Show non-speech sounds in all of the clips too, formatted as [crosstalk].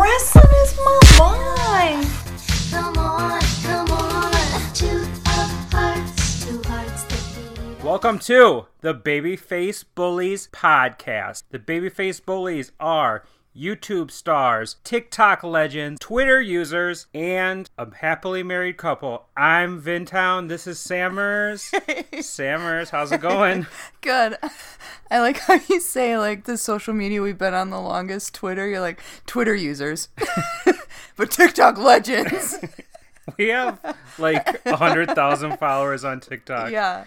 Wrestling is my life. Come on, come on. Two of hearts, two hearts. Welcome to the Babyface Bullies podcast. The Babyface Bullies are YouTube stars, TikTok legends, Twitter users, and a happily married couple. I'm Vintown. This is Sammers. [laughs] Sammers, how's it going? [laughs] Good. I like how you say like the social media we've been on the longest. Twitter. You're like Twitter users, [laughs] but TikTok legends. We have like 100,000 followers on TikTok. yeah.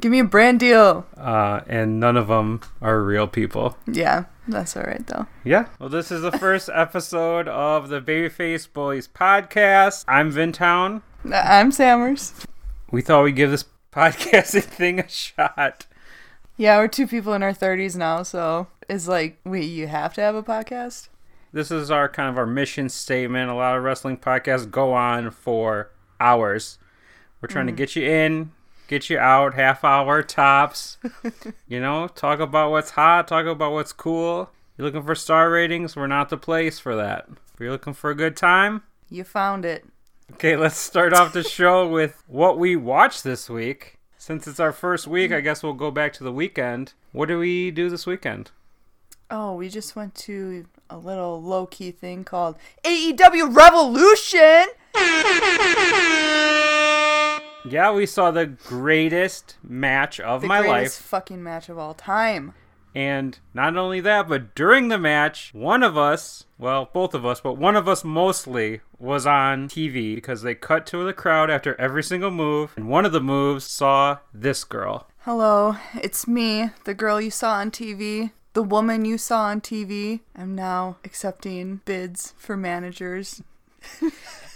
Give me a brand deal. Uh, and none of them are real people. Yeah, that's all right though. Yeah. Well, this is the [laughs] first episode of the Babyface Bullies podcast. I'm Vintown. Uh, I'm Sammers. We thought we'd give this podcasting [laughs] thing a shot. Yeah, we're two people in our 30s now, so it's like, wait, you have to have a podcast? This is our kind of our mission statement. A lot of wrestling podcasts go on for hours. We're trying to mm. get you in, get you out, half hour tops. [laughs] you know, talk about what's hot, talk about what's cool. You're looking for star ratings? We're not the place for that. If you're looking for a good time, You found it. Okay, let's start off the show [laughs] with what we watched this week. Since it's our first week, I guess we'll go back to the weekend. What do we do this weekend? Oh, we just went to a little low key thing called AEW Revolution. [laughs] Yeah, we saw the greatest match of my life. The my greatest life. fucking match of all time. And not only that, but during the match, one of us, well, both of us, but one of us mostly was on TV because they cut to the crowd after every single move. And one of the moves saw this girl. Hello, it's me, the girl you saw on TV, the woman you saw on TV. I'm now accepting bids for managers. [laughs]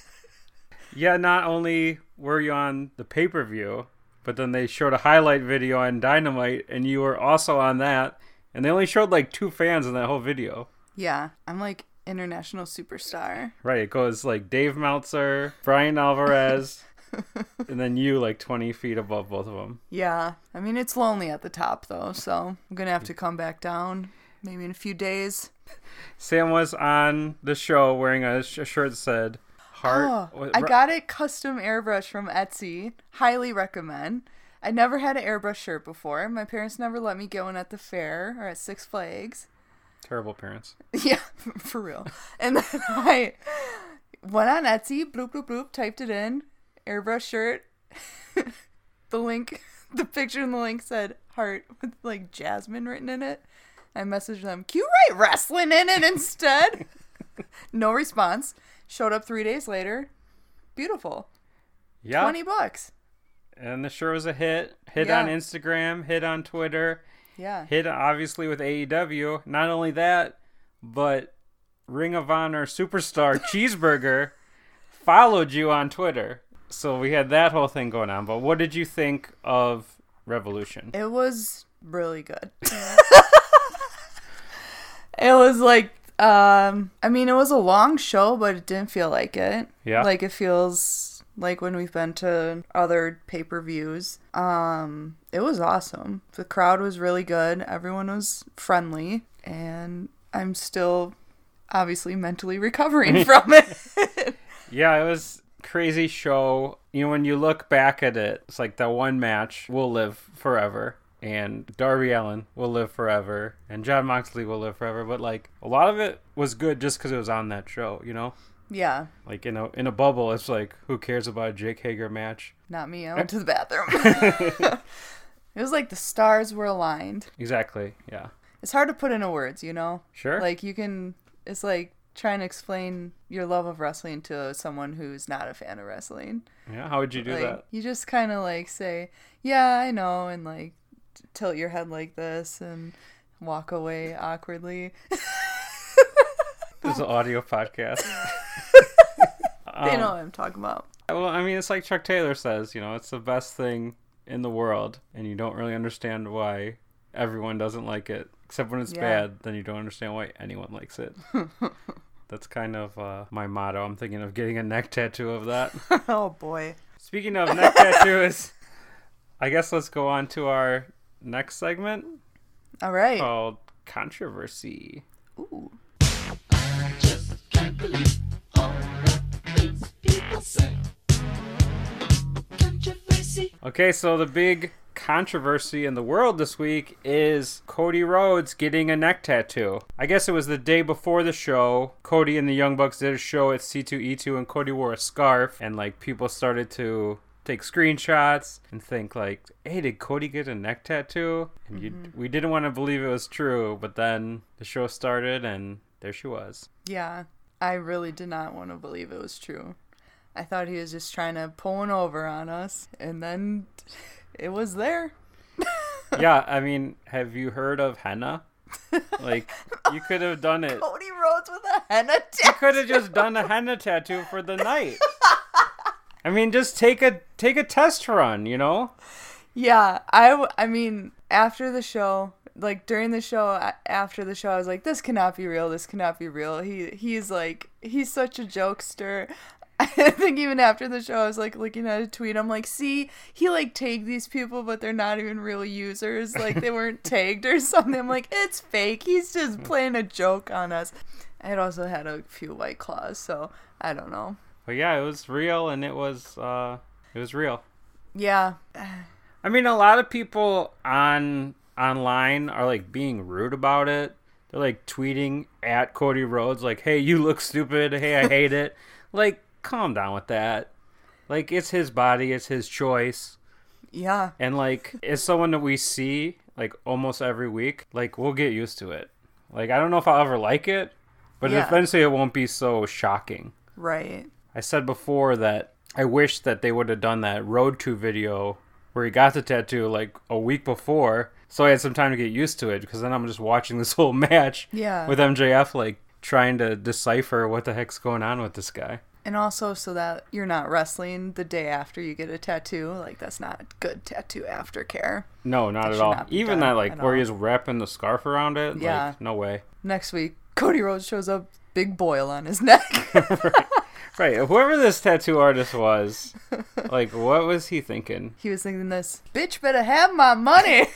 Yeah, not only were you on the pay per view, but then they showed a highlight video on Dynamite, and you were also on that. And they only showed like two fans in that whole video. Yeah, I'm like international superstar. Right, it goes like Dave Meltzer, Bryan Alvarez, [laughs] and then you like 20 feet above both of them. Yeah, I mean, it's lonely at the top though, so I'm gonna have to come back down maybe in a few days. Sam was on the show wearing a, sh- a shirt that said Heart. Oh, I got it custom airbrush from Etsy. Highly recommend. I never had an airbrush shirt before. My parents never let me get one at the fair or at Six Flags. Terrible parents. [laughs] Yeah, [laughs] for real. And then [laughs] I went on Etsy, bloop, bloop, bloop, typed it in, airbrush shirt. the link, the picture in the link said heart with like Jasmine written in it. I messaged them, can you write wrestling in it instead? no response. Showed up three days later. Beautiful. Yeah. 20 bucks. And the show was a hit. Hit on Instagram, hit on Twitter. Yeah. hit obviously with AEW. Not only that, but Ring of Honor superstar [laughs] Cheeseburger followed you on Twitter. So we had that whole thing going on. But what did you think of Revolution? It was really good. [laughs] it was like um I mean it was a long show but it didn't feel like it. Yeah. Like it feels like when we've been to other pay-per-views. Um it was awesome. The crowd was really good. Everyone was friendly and I'm still obviously mentally [laughs] recovering [laughs] from it. Yeah, it was crazy show. You know, when you look back at it, it's like that one match will live forever. And Darby Allin will live forever, and Jon Moxley will live forever. But like a lot of it was good just because it was on that show, you know. yeah. Like in a in a bubble, it's like who cares about a Jake Hager match? Not me. I [laughs] went to the bathroom. [laughs] it was like the stars were aligned. Exactly. Yeah. It's hard to put into words, you know? Sure. Like you can it's like trying to explain your love of wrestling to someone who's not a fan of wrestling. yeah. How would you do like that? you just kind of like say, "Yeah, I know," and like tilt your head like this and walk away awkwardly. This is an audio podcast. [laughs] they Um, know what I'm talking about. Well, I mean, it's like Chuck Taylor says, you know, it's the best thing in the world, and you don't really understand why everyone doesn't like it. Except when it's Yeah. bad, then you don't understand why anyone likes it. [laughs] That's kind of uh, my motto. I'm thinking of getting a neck tattoo of that. [laughs] oh boy. Speaking of neck tattoos, I guess let's go on to our next segment All right. called controversy. Ooh. Just can't believe all the things people say. Controversy. Okay, so the big controversy in the world this week is Cody Rhodes getting a neck tattoo. I guess it was the day before the show. Cody and the Young Bucks did a show at C2E2 and Cody wore a scarf and like people started to take screenshots and think like, "Hey, did Cody get a neck tattoo?" And you mm-hmm. we didn't want to believe it was true, but then the show started and there she was. Yeah, I really did not want to believe it was true. I thought he was just trying to pull one over on us, and then [laughs] it was there. [laughs] yeah, I mean, have you heard of henna? Like you could have done it. [laughs] Cody Rhodes with a henna tattoo. You could have just done a henna tattoo for the night. I mean, just take a take a test run, you know? Yeah, I, w- I mean, after the show, like during the show, after the show, I was like, this cannot be real. This cannot be real. He he's like he's such a jokester. [laughs] I think even after the show, I was like looking at a tweet. I'm like, see, he like tagged these people, but they're not even real users. Like they weren't [laughs] tagged or something. I'm like, it's fake. He's just playing a joke on us. I had also had a few white claws, so I don't know. But yeah, it was real and it was uh it was real. Yeah, I mean, a lot of people on online are like being rude about it. They're like tweeting at Cody Rhodes like, "Hey, you look stupid. Hey, I hate it." [laughs] Like, calm down with that. Like, it's his body, it's his choice. yeah, And like, it's someone that we see like almost every week. Like, we'll get used to it. Like, I don't know if I'll ever like it, but Yeah. eventually it won't be so shocking. right. I said before that I wish that they would have done that Road to video where he got the tattoo like a week before, so I had some time to get used to it. Because then I'm just watching [laughs] this whole match Yeah. with MJF like trying to decipher what the heck's going on with this guy. And also so that you're not wrestling the day after you get a tattoo. Like that's not good tattoo aftercare. No, not That at all. not Even that like where all. he's wrapping the scarf around it. Yeah. Like, no way. Next week, [laughs] Cody Rhodes shows up, big boil on his neck. Right. [laughs] Right, whoever this tattoo artist was, [laughs] like, what was he thinking? he was thinking this, bitch better have my money.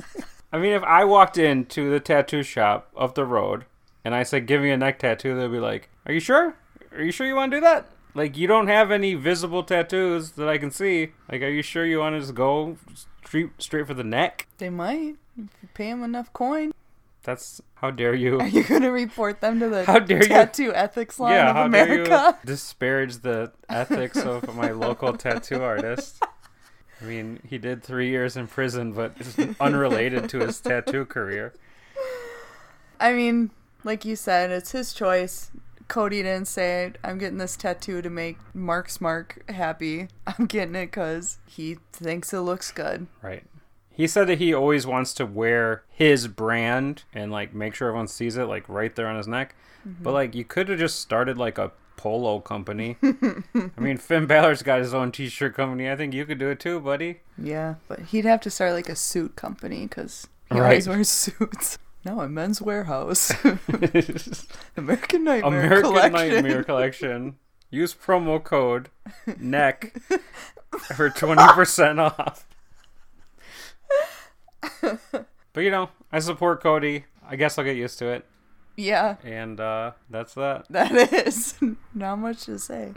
[laughs] I mean, if I walked into the tattoo shop up the road and I said, "Give me a neck tattoo," they'd be like, "Are you sure? Are you sure you want to do that? Like, you don't have any visible tattoos that I can see. Like, are you sure you want to just go straight straight for the neck?" they might if you pay him enough coin. That's how dare you? Are you gonna report them to the How dare you- tattoo ethics line yeah, of how America? dare you [laughs] disparage the ethics of my local tattoo artist? I mean, he did three years in prison, but it's unrelated to his tattoo career. I mean, like you said, it's his choice. Cody didn't say, I'm getting this tattoo to make Mark's Mark happy. I'm getting it because he thinks it looks good. Right. He said that he always wants to wear his brand and like make sure everyone sees it like right there on his neck. Mm-hmm. But like you could have just started like a polo company. I mean, Finn Balor's got his own t-shirt company. I think you could do it too, buddy. Yeah, but he'd have to start like a suit company because he Right. always wears suits. No, a Men's Wearhouse. [laughs] American Nightmare American Collection. Nightmare Collection. Use promo code NECK for 20% off. [laughs] but you know, I support Cody. I guess I'll get used to it. Yeah, And uh, that's that. [laughs] that is [laughs] not much to say.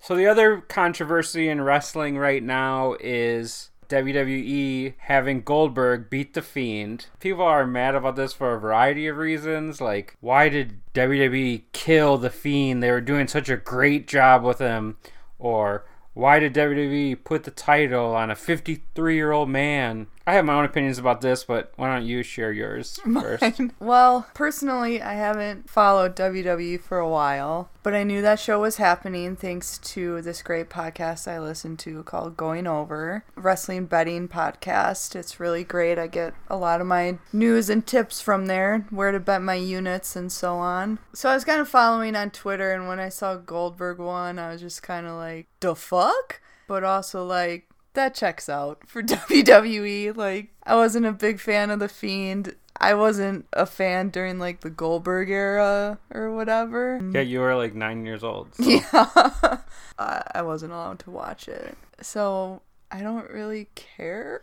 So the other controversy in wrestling right now is WWE having Goldberg beat the Fiend. People are mad about this for a variety of reasons. Like, why did WWE kill the Fiend? They were doing such a great job with him. Or why did WWE put the title on a 53 year old man? I have my own opinions about this, but why don't you share yours [laughs] first? Well, personally, I haven't followed WWE for a while, but I knew that show was happening thanks to this great podcast I listened to called Going Over, wrestling betting podcast. It's really great. I get a lot of my news and tips from there, where to bet my units and so on. So I was kind of following on Twitter, and when I saw Goldberg won, I was just kind of like, the fuck? But also like, that checks out for [laughs] WWE. Like, I wasn't a big fan of The Fiend. I wasn't a fan during like the Goldberg era or whatever. yeah, you were like nine years old. So. [laughs] Yeah. [laughs] I I wasn't allowed to watch it. So I don't really care.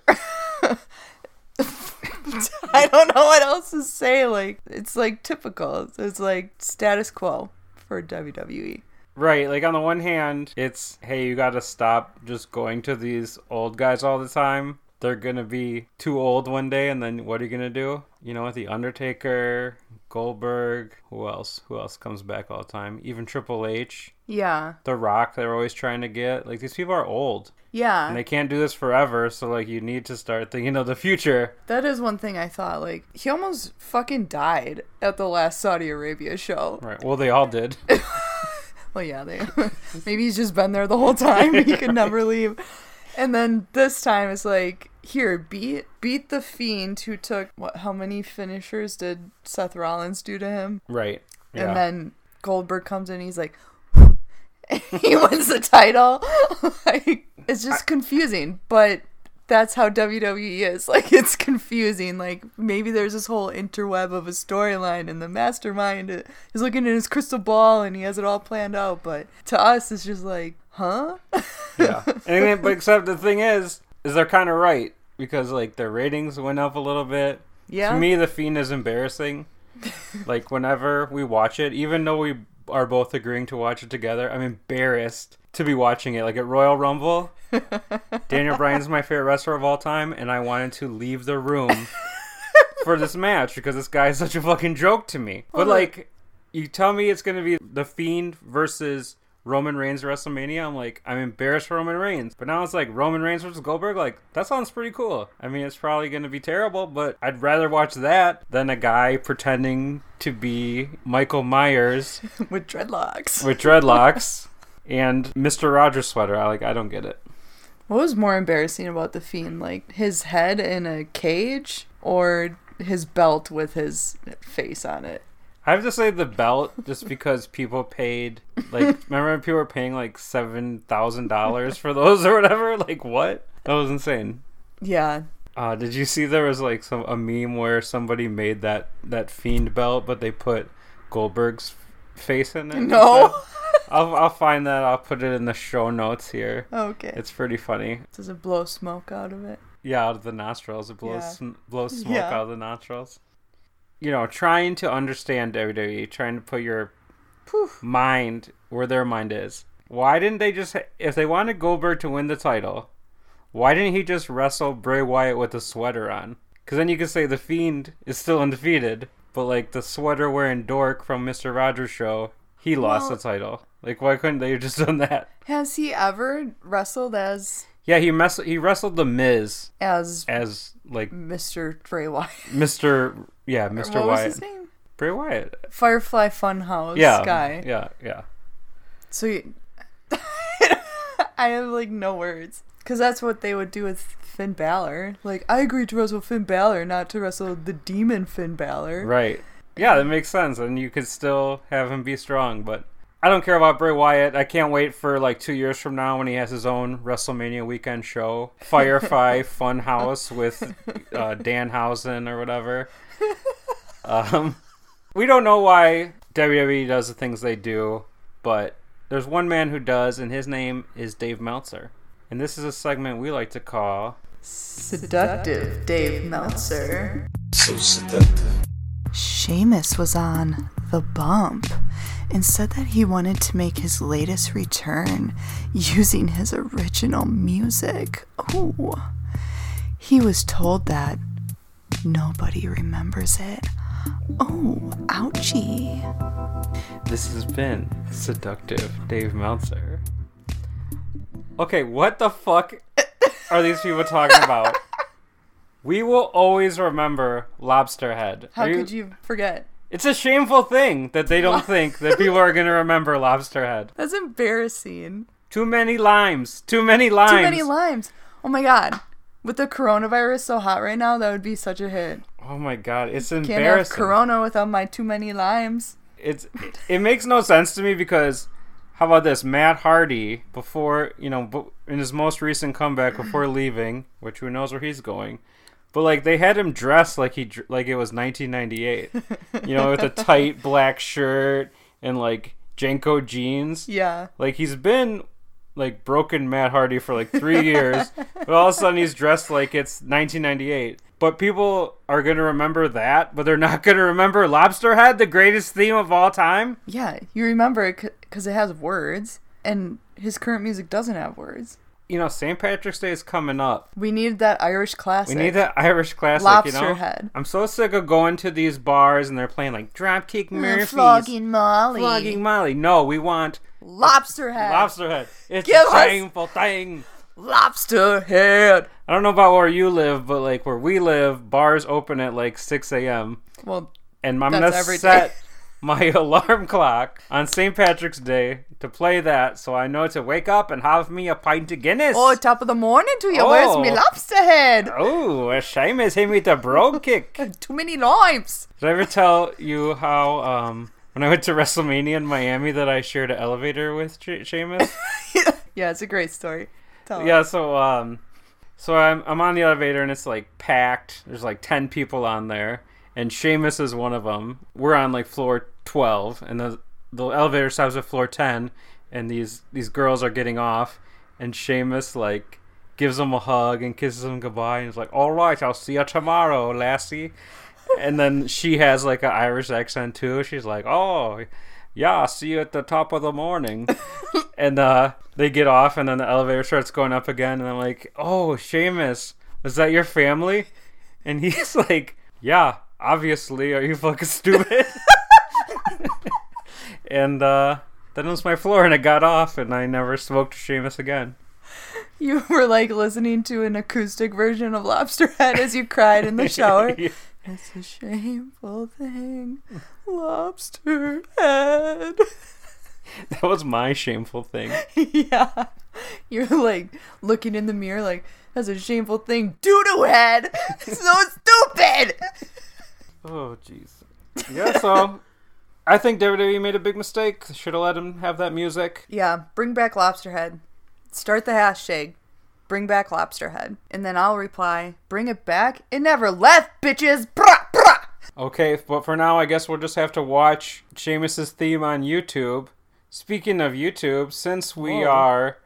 I don't know what else to say. Like, it's like typical. It's like status quo for WWE. Right, like on the one hand, it's hey, you got to stop just going to these old guys all the time. They're gonna be too old one day, and then what are you gonna do? You know, with the Undertaker, Goldberg, who else? Who else comes back all the time? Even Triple H, Yeah. The Rock. They're always trying to get like these people are old, Yeah. and they can't do this forever. So like, you need to start thinking of the future. That is one thing I thought. Like, he almost fucking died at the last Saudi Arabia show. Right. Well, they all did. [laughs] Well, yeah, they [laughs] maybe he's just been there the whole time. He could never [laughs] leave. And then this time it's like, here, beat beat the fiend who took what? How many finishers did Seth Rollins do to him? right. Yeah. And then Goldberg comes in. He's like, [laughs] he wins the title. like, it's just confusing, but that's how WWE is. [laughs] Like, it's confusing. Like, maybe there's this whole interweb of a storyline, and the mastermind is looking in his crystal ball, and he has it all planned out. But to us, it's just like, huh? yeah. [laughs] And then, but except the thing is, is they're kind of right because like their ratings went up a little bit. Yeah. To me, the Fiend is embarrassing. [laughs] like whenever we watch it, even though we are both agreeing to watch it together, I'm embarrassed to be watching it. Like at Royal Rumble, [laughs] Daniel Bryan's my favorite wrestler of all time, and I wanted to leave the room [laughs] for this match because this guy is such a fucking joke to me. But like, you tell me it's gonna be the Fiend versus Roman Reigns WrestleMania. I'm like, I'm embarrassed for Roman Reigns. But now it's like Roman Reigns versus Goldberg. Like that sounds pretty cool. I mean, it's probably gonna be terrible, but I'd rather watch that than a guy pretending to be Michael Myers [laughs] With dreadlocks. with dreadlocks and Mr. Rogers sweater. I like. I don't get it. What was more embarrassing about the fiend? Like his head in a cage or his belt with his face on it? I have to say the belt just because people paid like [laughs] remember people were paying like seven thousand dollars for those or whatever. Like what? That was insane. Yeah. Uh, did you see there was like some a meme where somebody made that that fiend belt, but they put Goldberg's face in it? No. [laughs] I'll I'll find that. I'll put it in the show notes here. okay. It's pretty funny. Does it blow smoke out of it? Yeah, out of the nostrils. It blows Yeah. sm- blows [laughs] smoke Yeah. out of the nostrils. You know, trying to understand WWE, trying to put your mind where their mind is. Why didn't they just, if they wanted Goldberg to win the title, why didn't he just wrestle Bray Wyatt with a sweater on? Because then you could say the Fiend is still undefeated, but like the sweater wearing dork from Mister Rogers' show, he lost Well- the title. Like, why couldn't they have just [laughs] done that? Has he ever wrestled as Yeah, he mess- he wrestled the Miz as as like Mr. Bray Wyatt? Mister, yeah, Mister what was his name? Bray Wyatt. Firefly Funhouse Yeah. guy. Yeah, yeah. So you... [laughs] I have like no words because that's what they would do with Finn Balor. Like I agreed to wrestle Finn Balor, not to wrestle the demon Finn Balor. Right. Yeah, that makes sense. And you could still have him be strong, but I don't care about Bray Wyatt. I can't wait for like two years from now when he has his own WrestleMania weekend show, Firefly [laughs] Funhouse with uh, Danhausen or whatever. Um, we don't know why WWE does the things they do, but there's one man who does, and his name is Dave Meltzer. And this is a segment we like to call Seductive Dave Meltzer. So seductive. Sheamus was on The Bump and said that he wanted to make his latest return using his original music. Ooh. He was told that nobody remembers it. Oh, ouchie. This has been Seductive Dave Meltzer. Okay, what the fuck are these people talking about? [laughs] We will always remember Lobster Head. How Are could you forget? It's a shameful thing that they don't [laughs] think that people are going to remember Lobster Head. That's embarrassing. Too many limes. Too many limes. Too many limes. Oh my god. With the coronavirus so hot right now, that would be such a hit. Oh my god, it's Can't have embarrassing. corona without my too many limes. it's it makes no sense to me because how about this Matt Hardy before you know in his most recent comeback before [clears throat] leaving which who knows where he's going but like they had him dressed like he like it was 1998 you know with a [laughs] tight black shirt and like JNCO jeans Yeah. like he's been like broken Matt Hardy for like three years, but all of a sudden he's dressed like it's 1998. but people are gonna remember that, but they're not gonna remember Lobster Head, the greatest theme of all time. Yeah, you remember it because it has words, and his current music doesn't have words. You know, St. Patrick's Day is coming up. We need that Irish classic. We need that Irish classic, Lobster you know. Head. I'm so sick of going to these bars and they're playing like Dropkick mm, Murphys, Flogging Molly. Flogging Molly. No, we want Lobster head. Lobster Head. It's Give a us- shameful thing. Lobster head. I don't know about where you live, but like where we live, bars open at like 6 a.m. Well, and I'm That's set. [laughs] my [laughs] alarm clock on St. Patrick's Day to play that, so I know to wake up and have me a pint of Guinness. oh, top of the morning to you. Where's me Oh. lobster head? Oh, a shame is him with the bro [laughs] kick. Too many limes. Did I ever tell you how um when I went to [laughs] WrestleMania in Miami that I shared an elevator with She- Sheamus? yeah, it's a great story. Tell yeah, so um so I'm I'm on the elevator and it's like packed. There's like 10 people on there and Sheamus is one of them. We're on like floor 12 and the the elevator stops at floor 10 and these these girls are getting off and Sheamus like gives them a hug and kisses them goodbye and is like, "All right, I'll see you tomorrow, lassie." and then she has like an Irish accent too. She's like, "Oh, yeah, see you at the top of the morning." [laughs] and uh, they get off, and then the elevator starts going up again. And I'm like, "Oh, Sheamus, was that your family?" And he's [laughs] like, "Yeah, obviously. Are you fucking stupid?" [laughs] and uh, then it was my floor, and I got off, and I never smoked Sheamus again. You were like listening to an acoustic version of Lobster Head as you cried in the [laughs] shower. It's a shameful thing, Lobster Head. [laughs] that was my shameful thing. yeah. You're like looking in the mirror like, that's a shameful thing. Doo doo head! so stupid! Oh, jeez. Yeah, so I think WWE made a big mistake. Should have let him have that music. Yeah, bring back Lobster Head. Start the hashtag. Bring back Lobster Head. And then I'll reply, bring it back. It never left, bitches! Brah, brah! Okay, but for now, I guess we'll just have to watch Sheamus's theme on YouTube. Speaking of YouTube, since we Whoa. are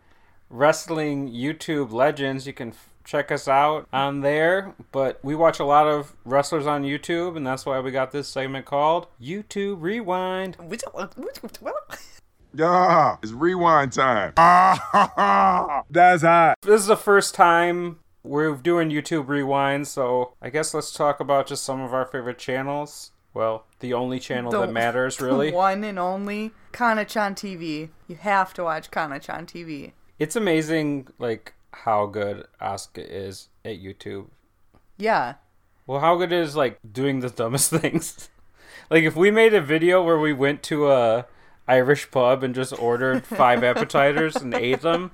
wrestling YouTube legends, you can check us out on there. But we watch a lot of wrestlers on YouTube, and that's why we got this segment called YouTube Rewind. Yeah, it's rewind time. Ah, [laughs] That's hot. This is the first time we're doing YouTube Rewind, so I guess let's talk about just some of our favorite channels. Well, the only channel that The- matters, the [laughs] really. One and only Kanachan TV. You have to watch Kanachan TV. It's amazing, like, how good Asuka is at YouTube. Yeah. Well, how good is, like, doing the [laughs] dumbest things. like, if we made a video where we went to a Irish pub and just ordered five appetizers and ate them,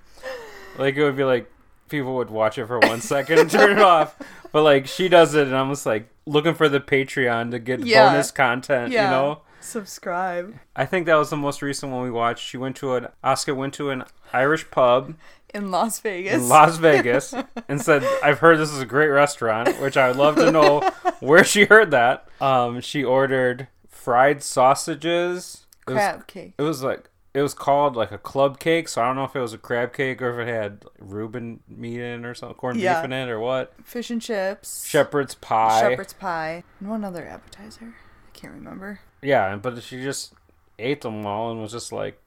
like, it would be like, people would watch it for one second and turn it [laughs] off. But, like, she does it, and I'm just, like, looking for the Patreon to get Yeah. bonus content, Yeah. you know? Subscribe. I think that was the most recent one we watched. She went to an, Asuka went to an Irish pub In Las Vegas. in Las Vegas and said, "I've heard this is a great restaurant," which I would love to know [laughs] where she heard that. Um, she ordered fried sausages. It was, Crab cake. it was like it was called like a club cake, so I don't know if it was a crab cake or if it had Reuben meat in it or something, corned Yeah. beef in it or what. Fish and chips. Shepherd's pie. Shepherd's pie. And one other appetizer. I can't remember. Yeah, but she just ate them all and was just like,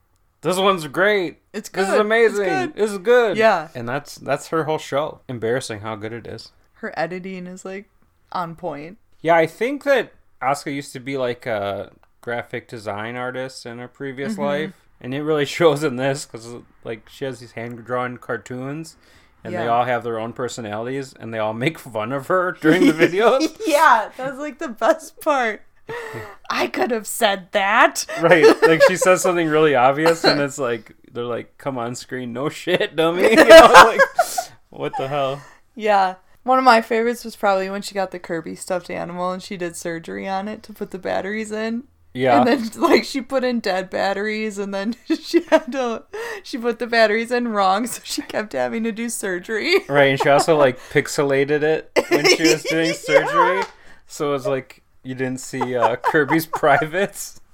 "This one's great. It's good. This is amazing. It's good. This is good." Yeah. and that's that's her whole show. Embarrassing how good it is. Her editing is like on point. Yeah, I think that Asuka used to be like a graphic design artist in her previous Mm-hmm. life, and it really [laughs] shows in this because like she has these hand drawn cartoons, and they all have their own personalities, and they all make fun of her [laughs] during the [laughs] videos. yeah, that's like the best part. [laughs] I could have said that. [laughs] right, like she says something really obvious, and it's like they're like, "Come on, screen, no shit, dummy." [laughs] You know, like what the hell? Yeah. One of my favorites was probably when she got the Kirby stuffed animal and she did surgery on it to put the batteries in. Yeah, And then like she put in dead batteries and then she had to she put the batteries in wrong so she kept having to do surgery. Right, and she also like pixelated it when she was doing surgery, so it was like you didn't see uh, Kirby's [laughs] privates. [laughs]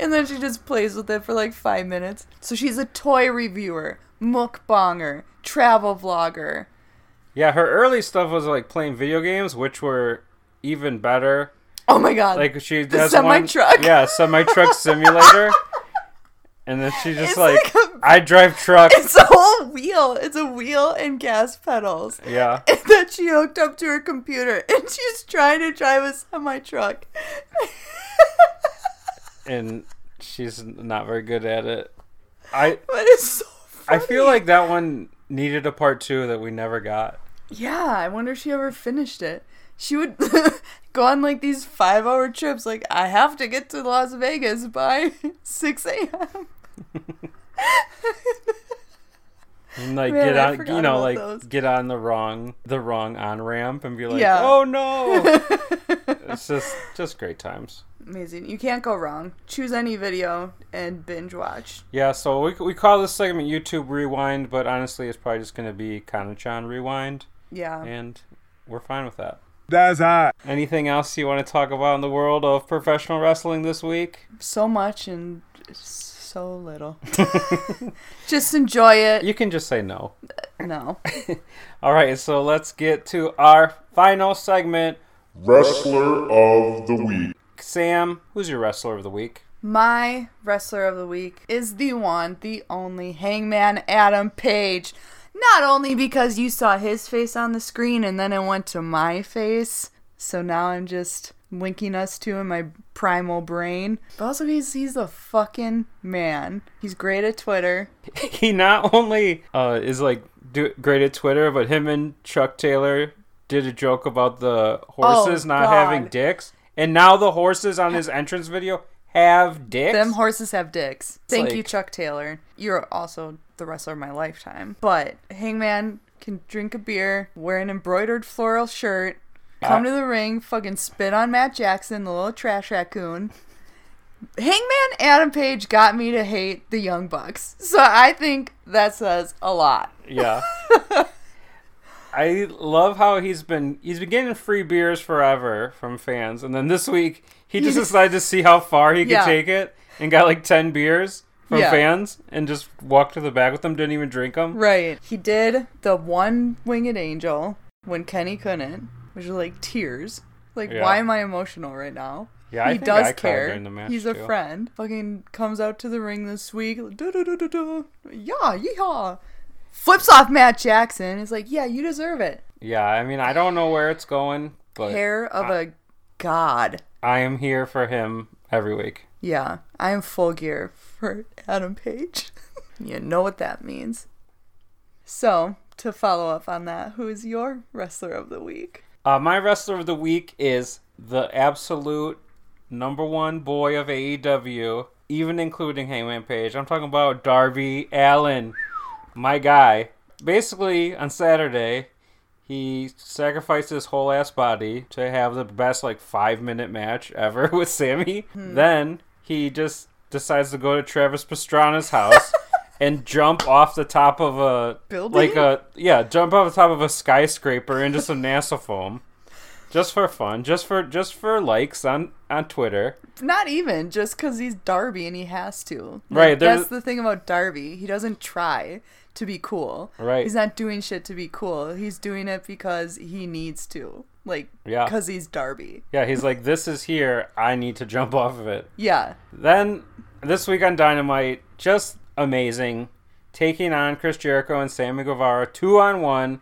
And then she just plays with it for like five minutes. So she's a toy reviewer, mukbanger, travel vlogger. Yeah, her early stuff was like playing video games, which were even better. Oh my god. Like she The has one, semi-truck. yeah, semi truck simulator, [laughs] and then she just It's like, like a- I drive truck. it's a whole wheel. It's a wheel and gas pedals. Yeah, [laughs] And that she hooked up to her computer and [laughs] she's trying to drive a semi truck. [laughs] and she's not very good at it. I But it's so funny. I feel like that one needed a part two that we never got. Yeah, I wonder if she ever finished it. She would go on like these five hour trips, like, I have to get to Las Vegas by 6 a.m. And like Man, get I on, you know, like those. get on the wrong the wrong on ramp and be like, Yeah. oh no. [laughs] it's just just great times. Amazing. You can't go wrong. Choose any video and binge watch. Yeah, so we we call this segment YouTube Rewind, but honestly, it's probably just gonna be Kana-chan Rewind, Yeah. and we're fine with that. That's hot. Anything else you want to talk about in the world of professional wrestling this week? So much and so little. [laughs] [laughs] Just enjoy it. You can just say no. No. [laughs] All right, so let's get to our final segment. Wrestler of the week. Sam, who's your wrestler of the week? My wrestler of the week is the one, the only Hangman Adam Page. Not only because you saw his face on the screen and then it went to my face, so now I'm just linking us two in my primal brain. But also he's he's a fucking man. He's great at Twitter. [laughs] he not only uh, is like do, great at Twitter, but him and Chuck Taylor did a joke about the horses Oh, not God. having dicks, and now the horses on his entrance video have dicks. Them horses have dicks. Thank you, Chuck Taylor. You're also the wrestler of my lifetime. But Hangman can drink a beer, wear an embroidered floral shirt, come to the ring, fucking spit on Matt Jackson, the little trash raccoon. Hangman Adam Page got me to hate the Young Bucks. So I think that says a lot. yeah. [laughs] I love how he's been he's been getting free beers forever from fans, and then this week he just [laughs] decided to see how far he could Yeah. take it and got like ten beers from Yeah. fans and just walked to the back with them. Didn't even drink them. Right. He did the one winged angel when Kenny couldn't, which like tears. Like, Yeah. why am I emotional right now? Yeah, I he does I care. during the match, He's a too. friend. Fucking comes out to the ring this week. Da da. Yeah, yeehaw. Flips off Matt Jackson. Is like, yeah, you deserve it. Yeah, I mean I don't know where it's going, but Hair of a god. I am here for him every week. Yeah, I am full gear for Adam Page. [laughs] you know what that means. So, to follow up on that, who is your wrestler of the week? Uh, my wrestler of the week is the absolute number one boy of AEW, even including Hangman Page. I'm talking about Darby Allin, my guy. Basically, on Saturday, he sacrificed his whole ass body to have the best like five minute match ever [laughs] with Sammy. Then he just decides to go to Travis Pastrana's house. [laughs] And jump off the top of a Building? like a yeah, jump off the top of a skyscraper into some NASA foam, just for fun, just for just for likes on on Twitter. Not even just because he's Darby and he has to. Like, Right, there's- That's the thing about Darby. He doesn't try to be cool. Right. He's not doing shit to be cool. He's doing it because he needs to. Like, Yeah. because he's Darby. Yeah, he's like, this is here. I need to jump off of it. Yeah. Then this week on Dynamite, just amazing, taking on Chris Jericho and Sammy Guevara two on one,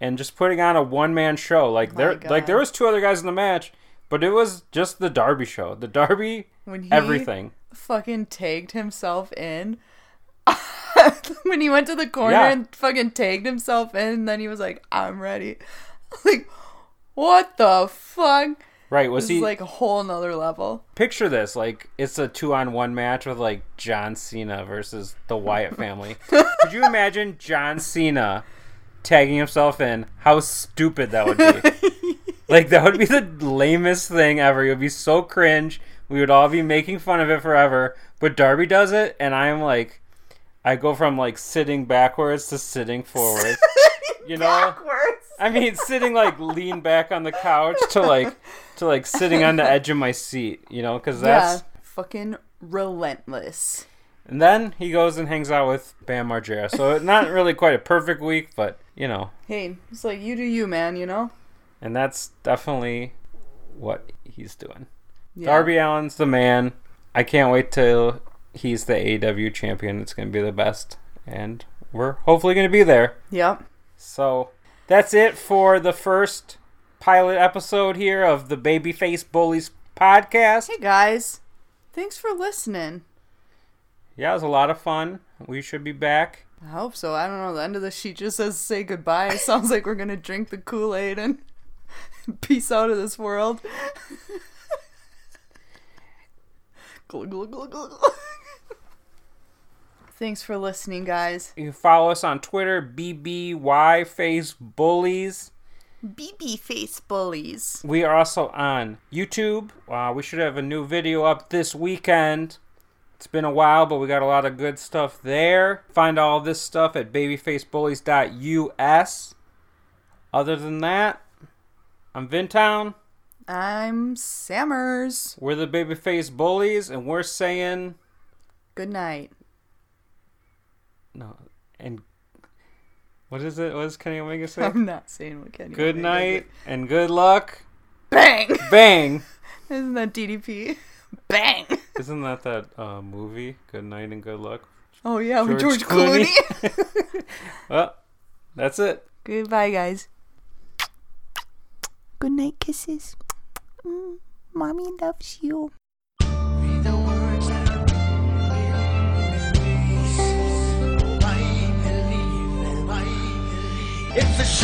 and just putting on a one man show. Like there, God. like there was two other guys in the match, but it was just the Darby show. The Darby, When he everything. fucking tagged himself in. [laughs] when he went to the corner Yeah. and fucking tagged himself in, and then he was like, I'm ready. [laughs] like, what the fuck? Right? Was This he is like a whole nother level. picture this like it's a two on one match with like John Cena versus the Wyatt [laughs] family. Could you imagine John Cena tagging himself in? How stupid that would be. [laughs] like that would be the lamest thing ever. It would be so cringe. We would all be making fun of it forever. But Darby does it and I'm like I go from like sitting backwards to sitting forwards. [laughs] you know? Backwards. I mean, sitting like lean back on the couch to like to like sitting on the edge of my seat, you know, because that's. yeah. Fucking relentless. And then he goes and hangs out with Bam Margera. So not really quite a perfect week, but you know, Hey, it's like you do you, man. You know. and that's definitely what he's doing. Yeah. Darby Allin's the man. I can't wait till he's the AW champion. It's going to be the best. And we're hopefully going to be there. Yep. So that's it for the first pilot episode here of the Babyface Bullies podcast. Hey guys, thanks for listening. Yeah, it was a lot of fun. We should be back. I hope so. I don't know. The end of the sheet just says say goodbye. It sounds like we're gonna drink the Kool Aid and [laughs] peace out of this world. [laughs] Glug, glug, glug, glug, glug. Thanks for listening, guys. You can follow us on Twitter, BBY Face Bullies. BB face bullies. We are also on YouTube. Uh, we should have a new video up this weekend. It's been a while, but we got a lot of good stuff there. Find all this stuff at babyfacebullies.us. Other than that, I'm Vintown. I'm Sammers. We're the Babyface Bullies, and we're saying Good night. No. And what is it? What does Kenny Omega say? I'm not saying what Kenny. Good Omega night and good luck. Bang! Bang. [laughs] Isn't that DDP? Bang! [laughs] Isn't that that uh, movie? Good night and good luck. Oh yeah, with George George Clooney. [laughs] Well, that's it. Goodbye, guys. Good night, kisses. Mm, mommy loves you. It's a